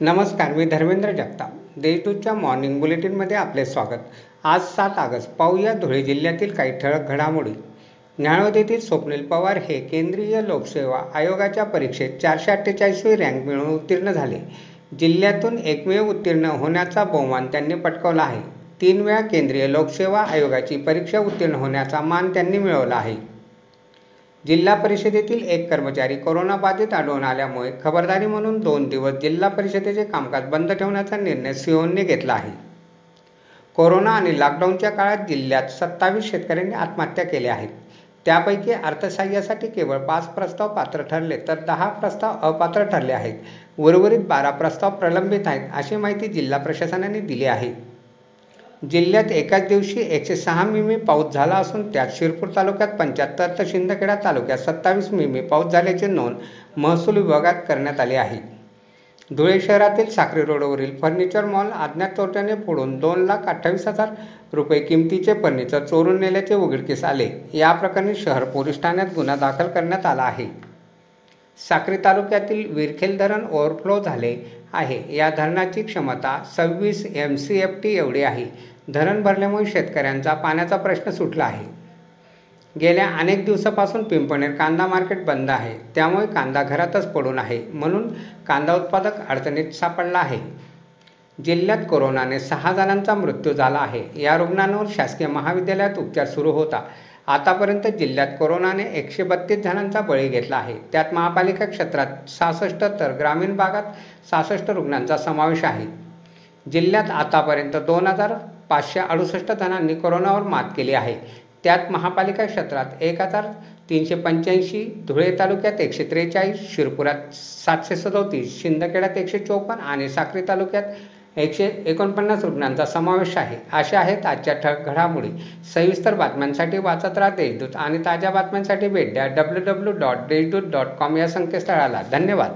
नमस्कार मी धर्मेंद्र जगताप. देशदूतच्या मॉर्निंग बुलेटिनमध्ये आपले स्वागत. आज सात ऑगस्ट पाहूया धुळे जिल्ह्यातील काही ठळक घडामोडी. न्यायालयातील स्वप्नील पवार हे केंद्रीय लोकसेवा आयोगाच्या परीक्षेत चारशे अठ्ठेचाळीसवी रँक मिळवून उत्तीर्ण झाले. जिल्ह्यातून एकमेव उत्तीर्ण होण्याचा बहुमान त्यांनी पटकावला आहे. तीन वेळा केंद्रीय लोकसेवा आयोगाची परीक्षा उत्तीर्ण होण्याचा मान त्यांनी मिळवला आहे. जिल्हा परिषदेतील एक कर्मचारी कोरोनाबाधित आढळून आल्यामुळे खबरदारी म्हणून दोन दिवस जिल्हा परिषदेचे कामकाज बंद ठेवण्याचा निर्णय सिओनने घेतला आहे. कोरोना आणि लॉकडाऊनच्या काळात जिल्ह्यात सत्तावीस शेतकऱ्यांनी आत्महत्या केल्या आहेत. त्यापैकी अर्थसहाय्यासाठी केवळ पाच प्रस्ताव पात्र ठरले तर दहा प्रस्ताव अपात्र ठरले आहेत. उर्वरित बारा प्रस्ताव प्रलंबित आहेत अशी माहिती जिल्हा प्रशासनाने दिली आहे. जिल्ह्यात एकाच दिवशी एकशे सहा मिमी पाऊस झाला असून त्यात शिरपूर तालुक्यात पंच्याहत्तर तर शिंदखेडा तालुक्यात सत्तावीस मिमी पाऊस झाल्याची नोंद महसूल विभागात करण्यात आली आहे. धुळे शहरातील साक्री रोडवरील फर्निचर मॉल अज्ञात चोरट्याने फोडून दोन लाख अठ्ठावीस हजार रुपये किमतीचे फर्निचर चोरून नेल्याचे उघडकीस आले. या प्रकरणी शहर पोलीस ठाण्यात गुन्हा दाखल करण्यात आला आहे. साक्री तालुक्यातील विरखेल धरण ओव्हरफ्लो झाले आहे. या धरणाची क्षमता सव्वीस एम सी एफ टी एवढी आहे. धरण भरल्यामुळे शेतकऱ्यांचा पाण्याचा प्रश्न सुटला आहे. गेल्या अनेक दिवसापासून पिंपणेर कांदा मार्केट बंद आहे. त्यामुळे कांदा घरातच पडून आहे. म्हणून कांदा उत्पादक अडचणीत सापडला आहे. जिल्ह्यात कोरोनाने सहा जणांचा मृत्यू झाला आहे. या रुग्णांवर शासकीय महाविद्यालयात उपचार सुरू होता. आतापर्यंत जिल्ह्यात कोरोनाने एकशे बत्तीस जणांचा बळी घेतला आहे. त्यात महापालिका क्षेत्रात सहासष्ट तर ग्रामीण भागात सहासष्ट रुग्णांचा समावेश आहे. जिल्ह्यात आतापर्यंत दोन हजार पाचशे अडुसष्ट जणांनी कोरोनावर मात केली आहे. त्यात महापालिका क्षेत्रात एक हजार तीनशे पंच्याऐंशी धुळे तालुक्यात एकशे त्रेचाळीस शिरपुरात सातशे सदोतीस शिंदखेड्यात एकशे चोपन्न आणि साक्री तालुक्यात एकशे एकोणपन्नास रुग्णांचा समावेश आहे. अशा आहेत आजच्या ठळक घडामोडी. सविस्तर बातम्यांसाठी वाचत राहा देशदूत आणि ताज्या बातम्यांसाठी भेट द्या W W dot Deshdoot dot com या संकेतस्थळाला. धन्यवाद.